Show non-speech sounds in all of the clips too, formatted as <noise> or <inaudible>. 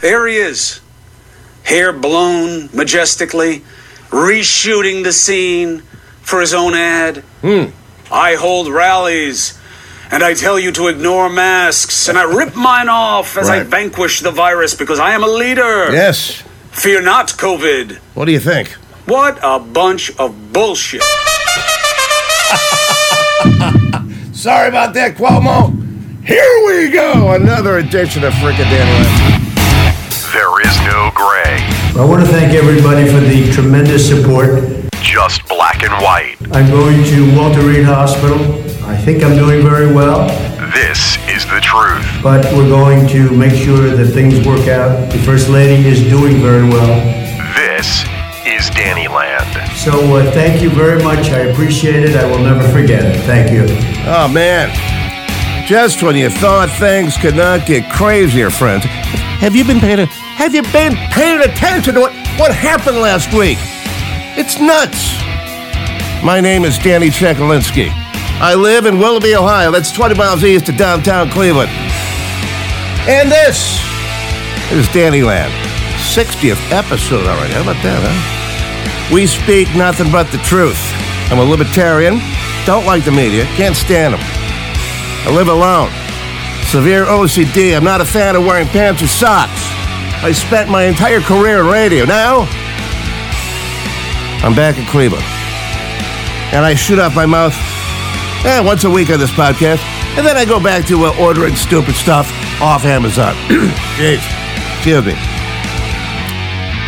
there he is. Hair blown majestically, reshooting the scene for his own ad. Hmm. I hold rallies and I tell you to ignore masks and I rip mine off as I vanquish the virus because I am a leader. Yes. Fear not, COVID. What do you think? What a bunch of bullshit. <laughs> Sorry about that, Cuomo. Here we go. Another edition of Frickin' Dandelion. There is no gray, I want to thank everybody for the tremendous support. just black and white. I'm going to Walter Reed Hospital. I think I'm doing very well, This is the truth. but we're going to make sure that things work out. The First Lady is doing very well. This is Danny Land. So uh, thank you very much. I appreciate it. I will never forget it. Thank you. Oh, man. Just when you thought things could not get crazier, friends, have you been paying, have you been paying attention to what, what happened last week? It's nuts. My name is Danny Chekalinsky. I live in Willoughby, Ohio. That's 20 miles east of downtown Cleveland. And this is Dannyland. 60th episode already. How about that, huh? We speak nothing but the truth. I'm a libertarian. Don't like the media. Can't stand them. I live alone. Severe OCD. I'm not a fan of wearing pants or socks. I spent my entire career in radio. Now, I'm back in Cleveland. And I shoot off my mouth eh, once a week on this podcast. And then I go back to uh, ordering stupid stuff off Amazon. <clears throat> Jeez. Excuse me.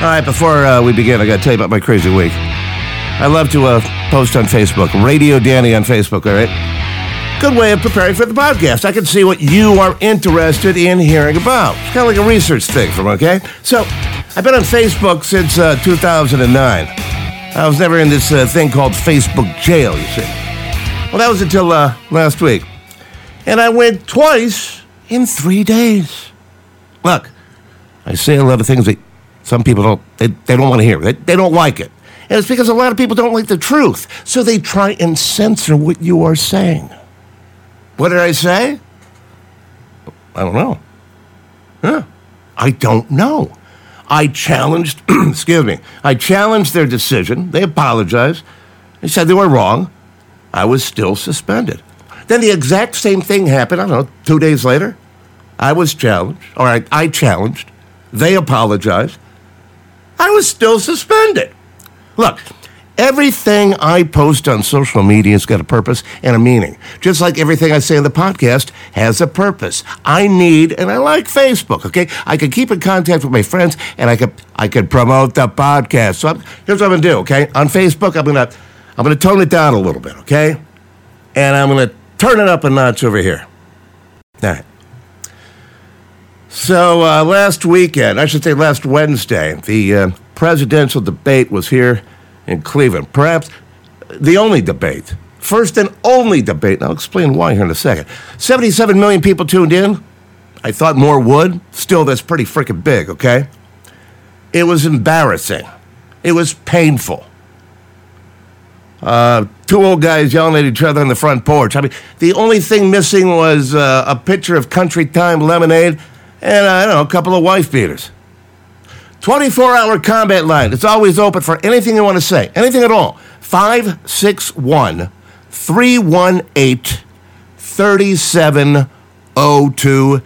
All right, before uh, we begin, I got to tell you about my crazy week. I love to uh, post on Facebook, Radio Danny on Facebook, all right? Good way of preparing for the podcast. I can see what you are interested in hearing about. It's kind of like a research thing from, okay? So, I've been on Facebook since uh, 2009. I was never in this uh, thing called Facebook jail, you see. Well, that was until uh, last week. And I went twice in three days. Look, I say a lot of things that some people don't they, they don't want to hear. They, they don't like it. And it's because a lot of people don't like the truth. So they try and censor what you are saying. What did I say? I don't know. Huh? I don't know. I challenged, <clears throat> excuse me, I challenged their decision. They apologized. They said they were wrong. I was still suspended. Then the exact same thing happened, I don't know, two days later. I was challenged, or I, I challenged. They apologized. I was still suspended. Look, everything I post on social media has got a purpose and a meaning. Just like everything I say in the podcast has a purpose. I need, and I like Facebook, okay? I can keep in contact with my friends and I could I could promote the podcast. So I'm, here's what I'm gonna do, okay? On Facebook, I'm gonna I'm gonna tone it down a little bit, okay? And I'm gonna turn it up a notch over here. All right. So uh, last weekend, I should say last Wednesday, the uh, presidential debate was here in Cleveland. Perhaps the only debate, first and only debate. And I'll explain why here in a second. 77 million people tuned in. I thought more would. Still, that's pretty freaking big, okay? It was embarrassing. It was painful. Uh, two old guys yelling at each other on the front porch. I mean, the only thing missing was uh, a pitcher of country time lemonade and, I don't know, a couple of wife beaters. 24 hour combat line. It's always open for anything you want to say, anything at all. 561 318 3702.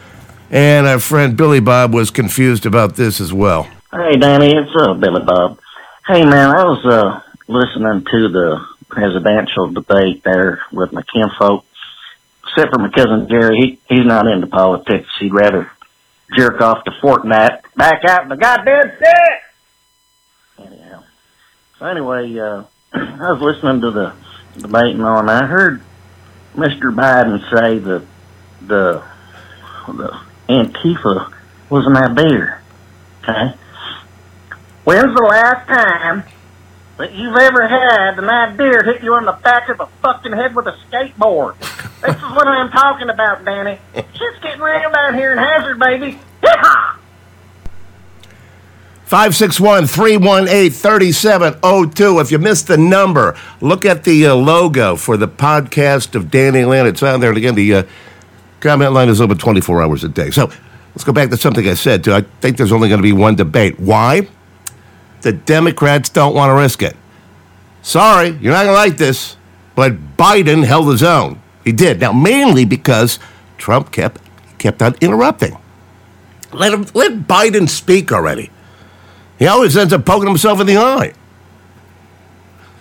And our friend Billy Bob was confused about this as well. Hey, Danny, it's uh, Billy Bob. Hey, man, I was uh, listening to the presidential debate there with my kinfolk. Except for my cousin Jerry, he, he's not into politics. He'd rather jerk off to Fortnite back out in the goddamn set. Anyhow, so anyway, uh, <clears throat> I was listening to the debate and all, and I heard Mr. Biden say that the the Antifa was an idea. Okay. When's the last time that you've ever had an idea hit you on the back of the fucking head with a skateboard? This is <laughs> what I'm talking about, Danny. Shit's getting real down here in Hazard, baby. Yeehaw! 561 318 3702. If you missed the number, look at the uh, logo for the podcast of Danny Land. It's on there. And again, the uh, comment line is open 24 hours a day. So Let's go back to something I said, too. I think there's only going to be one debate. Why? The Democrats don't want to risk it. Sorry, you're not going to like this, but Biden held his own. He did. Now, mainly because Trump kept kept on interrupting. Let him let Biden speak already. He always ends up poking himself in the eye.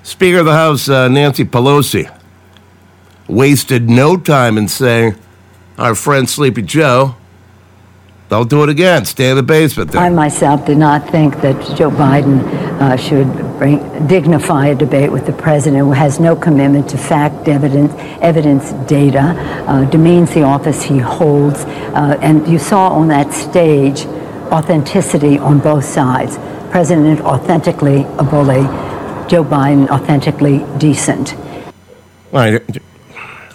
Speaker of the House uh, Nancy Pelosi wasted no time in saying, "Our friend Sleepy Joe, don't do it again. Stay in the basement." I myself did not think that Joe Biden uh, should bring, dignify a debate with the president who has no commitment to fact, evidence, evidence data, uh, demeans the office he holds, uh, and you saw on that stage authenticity on both sides. President authentically a bully, Joe Biden authentically decent. All right.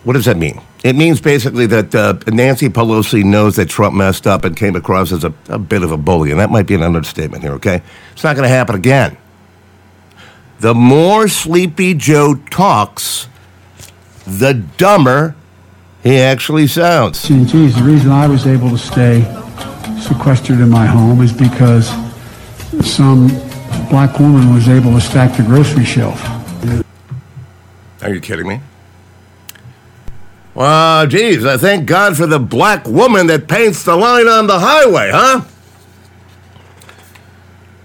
What does that mean? It means basically that uh, Nancy Pelosi knows that Trump messed up and came across as a, a bit of a bully, and that might be an understatement here, okay? It's not going to happen again. The more Sleepy Joe talks, the dumber he actually sounds. See, geez, the reason I was able to stay sequestered in my home is because some black woman was able to stack the grocery shelf. Are you kidding me? Well, geez, I thank God for the black woman that paints the line on the highway, huh?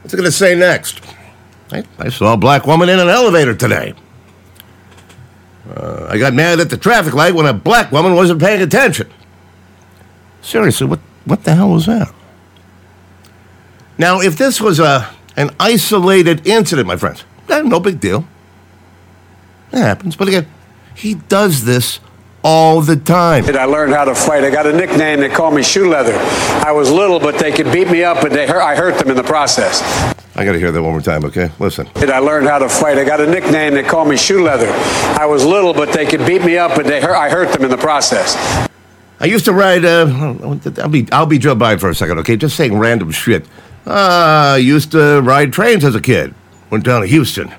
What's it going to say next? I, I saw a black woman in an elevator today. Uh, I got mad at the traffic light when a black woman wasn't paying attention. Seriously, what, what the hell was that? Now, if this was a, an isolated incident, my friends, eh, no big deal. It happens. But again, he does this all the time. I learned how to fight. I got a nickname. They call me Shoe Leather. I was little, but they could beat me up, and they hurt, I hurt them in the process. I got to hear that one more time, okay? Listen. I learned how to fight. I got a nickname. They call me Shoe Leather. I was little, but they could beat me up, and they hurt, I hurt them in the process. I used to ride. Uh, I'll be I'll be Joe Biden for a second, okay? Just saying random shit. Uh, I used to ride trains as a kid. Went down to Houston.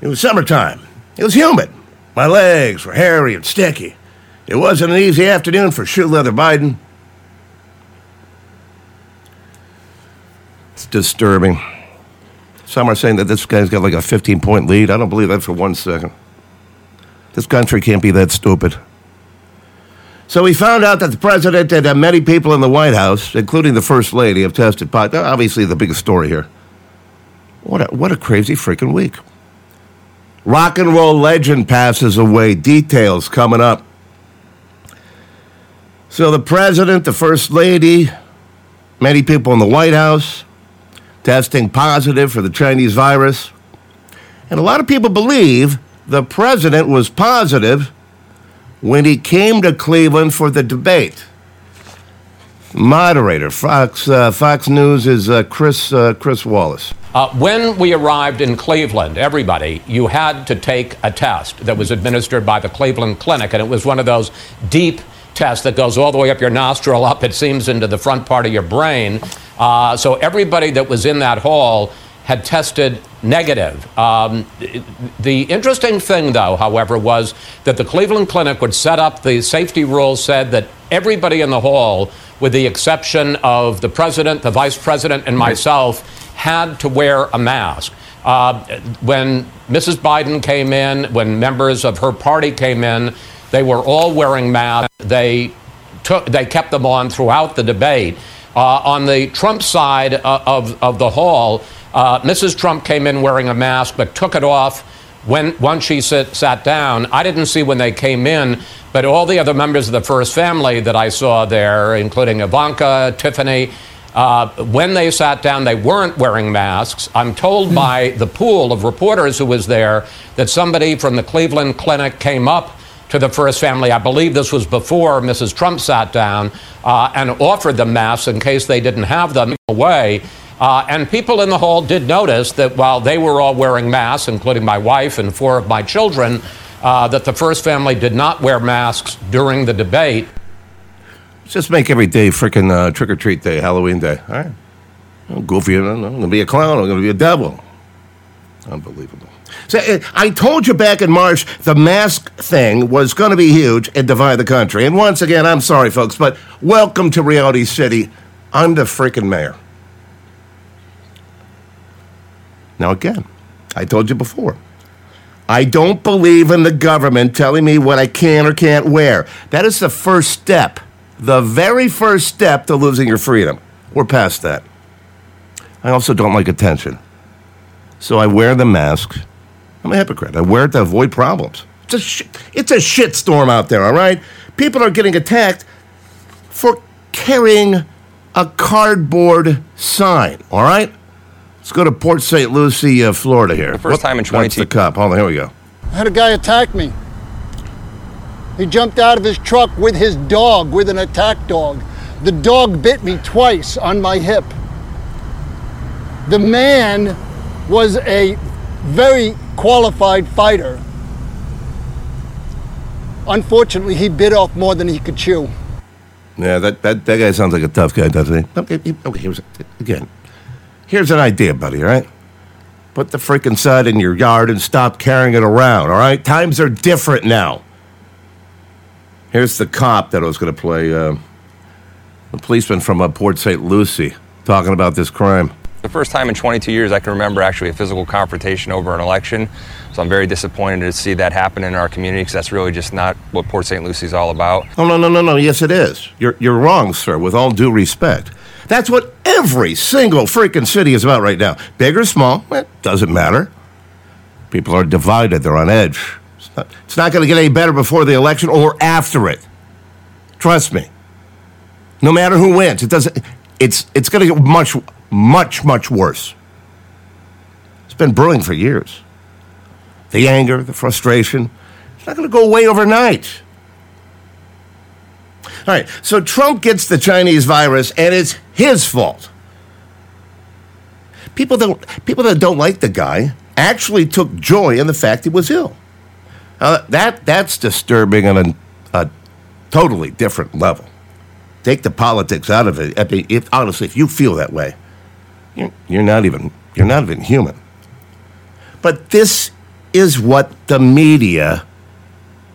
It was summertime. It was humid. My legs were hairy and sticky. It wasn't an easy afternoon for shoe leather Biden. It's disturbing. Some are saying that this guy's got like a 15 point lead. I don't believe that for one second. This country can't be that stupid. So we found out that the president and uh, many people in the White House, including the First Lady, have tested positive. Obviously, the biggest story here. What a, what a crazy freaking week. Rock and roll legend passes away. Details coming up. So the president, the First Lady, many people in the White House testing positive for the Chinese virus. And a lot of people believe the president was positive when he came to Cleveland for the debate. Moderator, Fox, uh, Fox News is uh, Chris, uh, Chris Wallace. Uh, when we arrived in Cleveland, everybody, you had to take a test that was administered by the Cleveland Clinic, and it was one of those deep tests that goes all the way up your nostril, up, it seems, into the front part of your brain. Uh, so everybody that was in that hall had tested negative. Um, the interesting thing, though, however, was that the Cleveland Clinic would set up the safety rules, said that everybody in the hall, with the exception of the president, the vice president, and myself, had to wear a mask. Uh, when Mrs. Biden came in, when members of her party came in, they were all wearing masks. They took, they kept them on throughout the debate. Uh, on the Trump side uh, of, of the hall, uh, Mrs. Trump came in wearing a mask but took it off when once she sit, sat down. I didn't see when they came in, but all the other members of the first family that I saw there, including Ivanka, Tiffany, uh, when they sat down, they weren't wearing masks. I'm told by the pool of reporters who was there that somebody from the Cleveland Clinic came up to the first family. I believe this was before Mrs. Trump sat down uh, and offered them masks in case they didn't have them away. Uh, and people in the hall did notice that while they were all wearing masks, including my wife and four of my children, uh, that the first family did not wear masks during the debate. Just make every day freaking uh, trick or treat day, Halloween day. All right. I'm goofy. I'm going to be a clown. I'm going to be a devil. Unbelievable. So, uh, I told you back in March the mask thing was going to be huge and divide the country. And once again, I'm sorry, folks, but welcome to Reality City. I'm the freaking mayor. Now, again, I told you before. I don't believe in the government telling me what I can or can't wear. That is the first step, the very first step to losing your freedom. We're past that. I also don't like attention. So I wear the mask. I'm a hypocrite. I wear it to avoid problems. It's a, sh- it's a shitstorm out there, all right? People are getting attacked for carrying a cardboard sign, all right? Let's go to Port St. Lucie, uh, Florida here. The first time in That's 22 the cop. Hold on, here we go. I had a guy attack me. He jumped out of his truck with his dog, with an attack dog. The dog bit me twice on my hip. The man was a very qualified fighter. Unfortunately, he bit off more than he could chew. Yeah, that, that, that guy sounds like a tough guy, doesn't he? Okay, okay here's, again, here's an idea, buddy, all right? Put the freaking sod in your yard and stop carrying it around, all right? Times are different now. Here's the cop that I was going to play, uh, the policeman from uh, Port St. Lucie, talking about this crime. The first time in 22 years I can remember actually a physical confrontation over an election. So I'm very disappointed to see that happen in our community because that's really just not what Port St. Lucie is all about. Oh, no, no, no, no. Yes, it is. You're, you're wrong, sir, with all due respect. That's what every single freaking city is about right now. Big or small, it doesn't matter. People are divided, they're on edge. It's not, it's not going to get any better before the election or after it. Trust me. No matter who wins, it doesn't. It's it's going to get much, much, much worse. It's been brewing for years. The anger, the frustration, it's not going to go away overnight. All right, so Trump gets the Chinese virus, and it's his fault. People don't people that don't like the guy actually took joy in the fact he was ill. Uh, that that's disturbing on a, a totally different level. Take the politics out of it. I mean, if, honestly, if you feel that way, you're, you're not even you're not even human. But this is what the media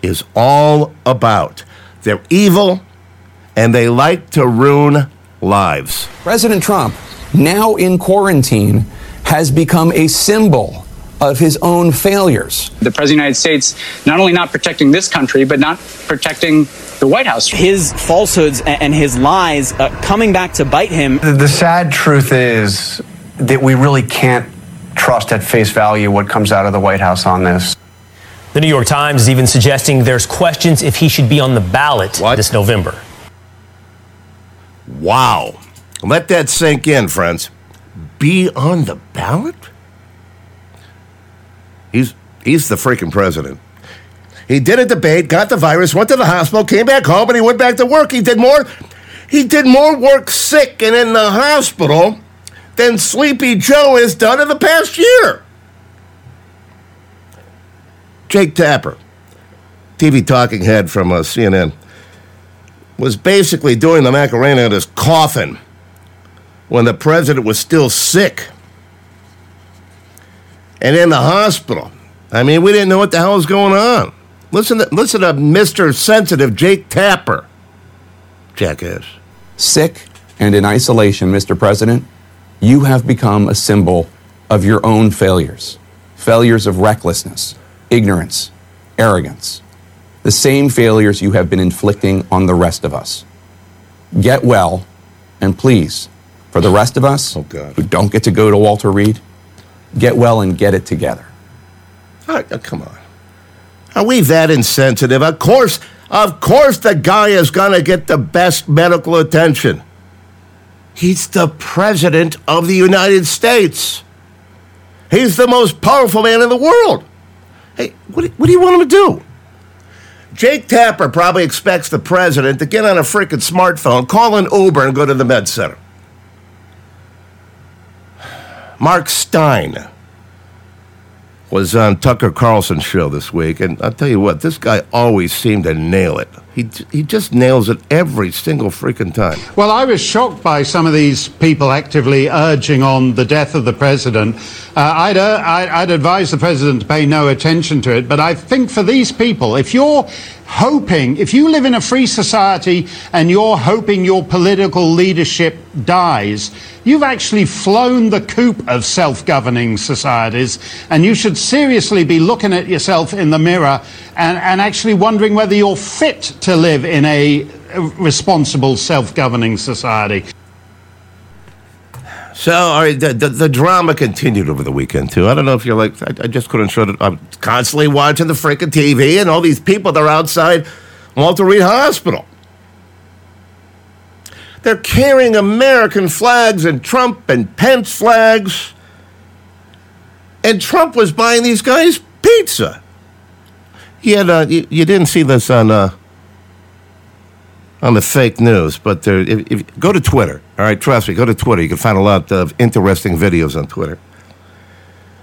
is all about. They're evil, and they like to ruin lives. President Trump, now in quarantine, has become a symbol of his own failures. The President of the United States not only not protecting this country, but not protecting the White House. His falsehoods and his lies uh, coming back to bite him. The, the sad truth is that we really can't trust at face value what comes out of the White House on this. The New York Times is even suggesting there's questions if he should be on the ballot this November. Wow. Let that sink in, friends. Be on the ballot? He's he's the freaking president. He did a debate, got the virus, went to the hospital, came back home, and he went back to work. He did more he did more work sick and in the hospital than Sleepy Joe has done in the past year. Jake Tapper, TV talking head from uh, CNN, was basically doing the Macarena in his coffin when the president was still sick and in the hospital. I mean, we didn't know what the hell was going on. Listen to, listen to Mr. Sensitive Jake Tapper. Jackass. Sick and in isolation, Mr. President, you have become a symbol of your own failures failures of recklessness, ignorance, arrogance. The same failures you have been inflicting on the rest of us. Get well, and please, for the rest of us oh, who don't get to go to Walter Reed, get well and get it together. Right, oh, come on. Are we that insensitive? Of course, of course, the guy is going to get the best medical attention. He's the president of the United States. He's the most powerful man in the world. Hey, what what do you want him to do? Jake Tapper probably expects the president to get on a freaking smartphone, call an Uber, and go to the med center. Mark Steyn was on Tucker Carlson's show this week, and I'll tell you what, this guy always seemed to nail it. He, he just nails it every single freaking time. Well, I was shocked by some of these people actively urging on the death of the president. Uh, I'd, uh, I'd advise the president to pay no attention to it, but I think for these people, if you're hoping, if you live in a free society and you're hoping your political leadership dies, you've actually flown the coop of self governing societies, and you should seriously be looking at yourself in the mirror and, and actually wondering whether you're fit to live in a responsible self governing society. So, all right, the, the, the drama continued over the weekend, too. I don't know if you're like, I, I just couldn't shut it. I'm constantly watching the freaking TV and all these people that are outside Walter Reed Hospital. They're carrying American flags and Trump and Pence flags. And Trump was buying these guys pizza. He had, uh, you, you didn't see this on, uh, on the fake news, but there, if, if, go to Twitter. All right, trust me, go to Twitter. You can find a lot of interesting videos on Twitter.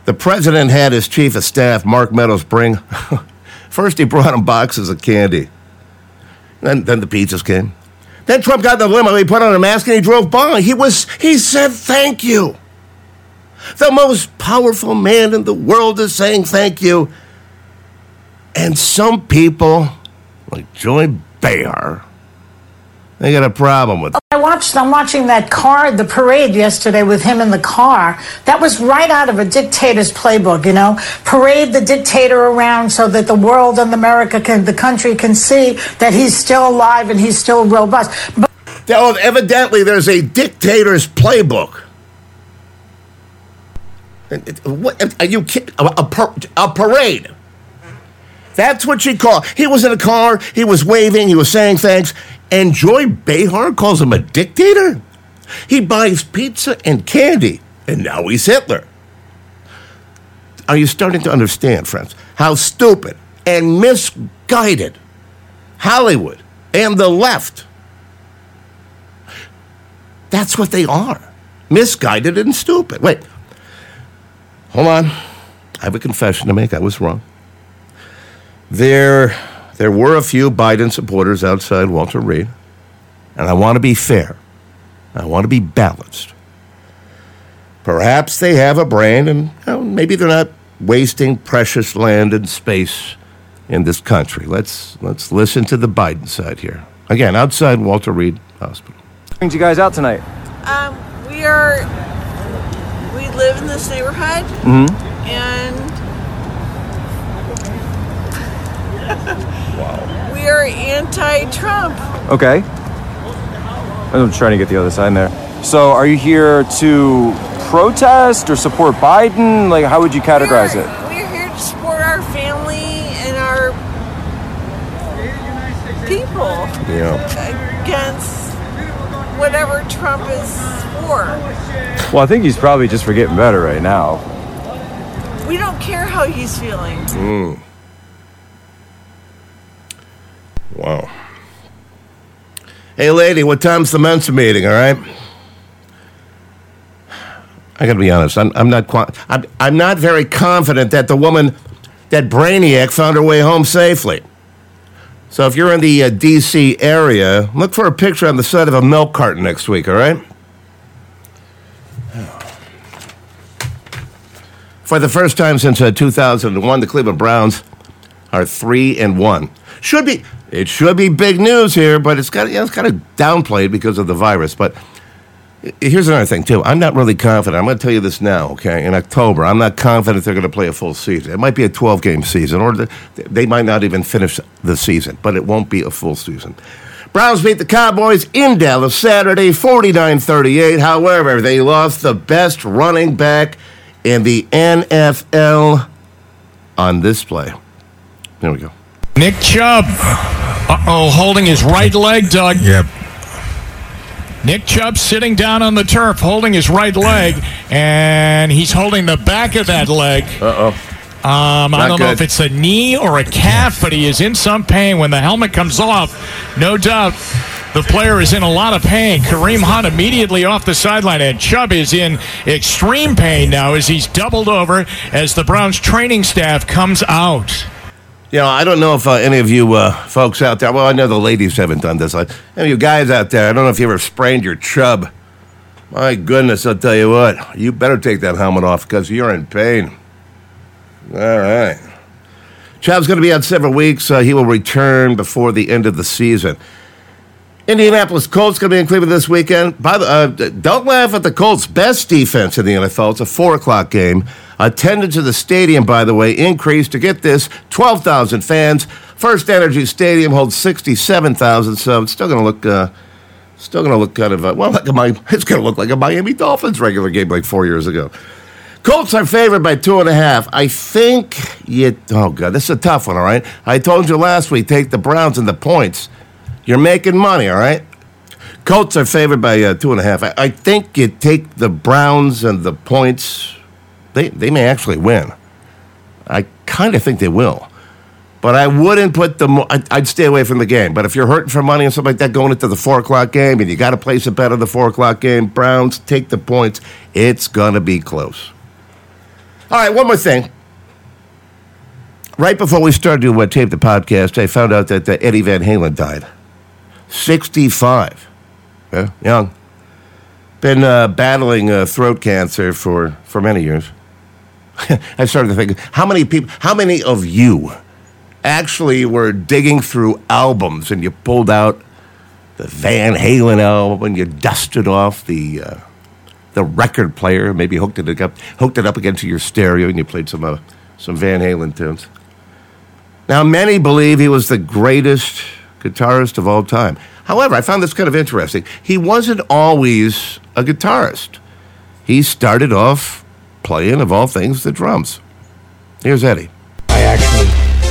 The president had his chief of staff, Mark Meadows, bring. <laughs> First, he brought him boxes of candy. Then, then the pizzas came. Then Trump got in the limo. He put on a mask and he drove by. He was. He said, "Thank you." The most powerful man in the world is saying thank you. And some people, like Joy Behar, they got a problem with it. I watched. I'm watching that car, the parade yesterday with him in the car. That was right out of a dictator's playbook. You know, parade the dictator around so that the world and America can, the country can see that he's still alive and he's still robust. But Oh, evidently, there's a dictator's playbook. What are you kidding? A, a, par- a parade. That's what she called. He was in a car. He was waving. He was saying thanks. And Joy Behar calls him a dictator. He buys pizza and candy, and now he's Hitler. Are you starting to understand, friends, how stupid and misguided Hollywood and the left? That's what they are. Misguided and stupid. Wait. Hold on. I have a confession to make. I was wrong. There, there were a few Biden supporters outside Walter Reed, and I want to be fair. I want to be balanced. Perhaps they have a brain, and you know, maybe they're not wasting precious land and space in this country. Let's let's listen to the Biden side here. Again, outside Walter Reed Hospital. brings you guys out tonight? Um, we are, we live in this neighborhood Mm-hmm. and we are anti-Trump. Okay. I'm trying to get the other side in there. So, are you here to protest or support Biden? Like, how would you categorize it? We're here to support our family and our people Yeah. against whatever Trump is for. Well, I think he's probably just for getting better right now. We don't care how he's feeling. Mm. Wow. Hey, lady, what time's the Mensa meeting? All right. I got to be honest. I'm, I'm not. Qua- I'm, I'm not very confident that the woman, that brainiac, found her way home safely. So if you're in the uh, D.C. area, look for a picture on the side of a milk carton next week. All right. For the first time since uh, 2001, the Cleveland Browns are three and one. Should be it should be big news here, but it's got you know, it's kind of downplayed because of the virus. But here's another thing too. I'm not really confident. I'm going to tell you this now. Okay, in October, I'm not confident they're going to play a full season. It might be a 12 game season, or they might not even finish the season, but it won't be a full season. Browns beat the Cowboys in Dallas Saturday, 49 38. However, they lost the best running back in the NFL on this play. There we go. Nick Chubb, uh oh, holding his right leg, Doug. Yep. Nick Chubb sitting down on the turf, holding his right leg, and he's holding the back of that leg. Uh oh. Um, I don't know if it's a knee or a calf, but he is in some pain. When the helmet comes off, no doubt the player is in a lot of pain. Kareem Hunt immediately off the sideline, and Chubb is in extreme pain now as he's doubled over as the Browns training staff comes out. You know, I don't know if uh, any of you uh, folks out there, well, I know the ladies haven't done this. Any of you guys out there, I don't know if you ever sprained your chub. My goodness, I'll tell you what, you better take that helmet off because you're in pain. All right. Chubb's going to be out several weeks. Uh, he will return before the end of the season. Indianapolis Colts going to be in Cleveland this weekend. By the, uh, don't laugh at the Colts' best defense in the NFL. It's a four o'clock game. Attendance at the stadium, by the way, increased to get this twelve thousand fans. First Energy Stadium holds sixty-seven thousand, so it's still going to look, uh, still going to look kind of uh, well like a Mi- <laughs> it's going to look like a Miami Dolphins regular game like four years ago. Colts are favored by two and a half. I think you. Oh god, this is a tough one. All right, I told you last week take the Browns and the points. You're making money, all right? Colts are favored by uh, two and a half. I, I think you take the Browns and the points. They they may actually win. I kind of think they will, but I wouldn't put the. mo- I'd, I'd stay away from the game. But if you're hurting for money and stuff like that going into the four o'clock game, and you got to place a bet on the four o'clock game, Browns take the points. It's gonna be close. All right, one more thing. Right before we started to uh, tape the podcast, I found out that uh, Eddie Van Halen died. 65. Yeah, young. Been uh, battling uh, throat cancer for, for many years. <laughs> I started to think, how many people, how many of you actually were digging through albums and you pulled out the Van Halen album and you dusted off the uh, the record player, maybe hooked it up, hooked it up against your stereo, and you played some uh, some Van Halen tunes. Now, many believe he was the greatest guitarist of all time. However, I found this kind of interesting. He wasn't always a guitarist. He started off playing, of all things, the drums. Here's Eddie. I actually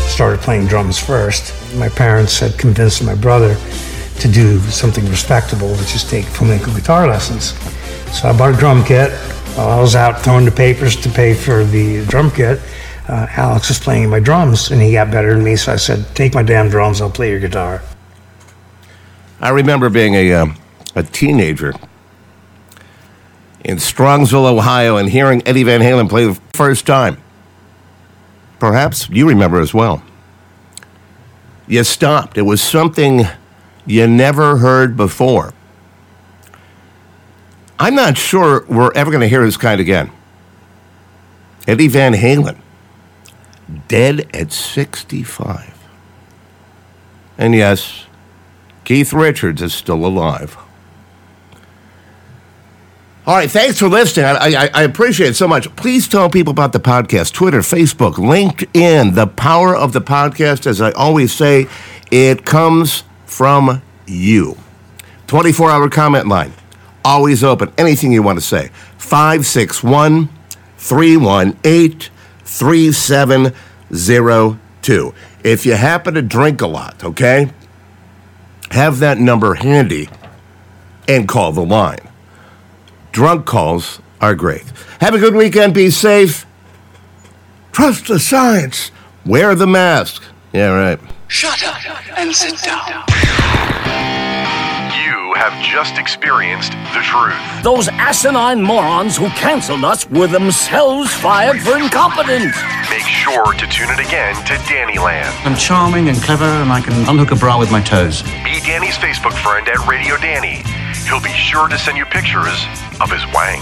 started playing drums first. My parents had convinced my brother to do something respectable, which is take flamenco guitar lessons. So I bought a drum kit. While I was out throwing the papers to pay for the drum kit, uh, Alex was playing my drums, and he got better than me. So I said, "Take my damn drums. I'll play your guitar." I remember being a, um, a teenager in Strongsville, Ohio, and hearing Eddie Van Halen play the first time. Perhaps you remember as well. You stopped. It was something you never heard before. I'm not sure we're ever going to hear this kind again. Eddie Van Halen, dead at 65. And yes, Keith Richards is still alive. All right, thanks for listening. I, I, I appreciate it so much. Please tell people about the podcast Twitter, Facebook, LinkedIn. The power of the podcast, as I always say, it comes from you. 24 hour comment line, always open. Anything you want to say. 561 318 3702. If you happen to drink a lot, okay, have that number handy and call the line. Drunk calls are great. Have a good weekend. Be safe. Trust the science. Wear the mask. Yeah, right. Shut up and sit down. You have just experienced the truth. Those asinine morons who canceled us were themselves fired for incompetence. Make sure to tune in again to Danny Land. I'm charming and clever, and I can unhook a bra with my toes. Be Danny's Facebook friend at Radio Danny. He'll be sure to send you pictures of his wang.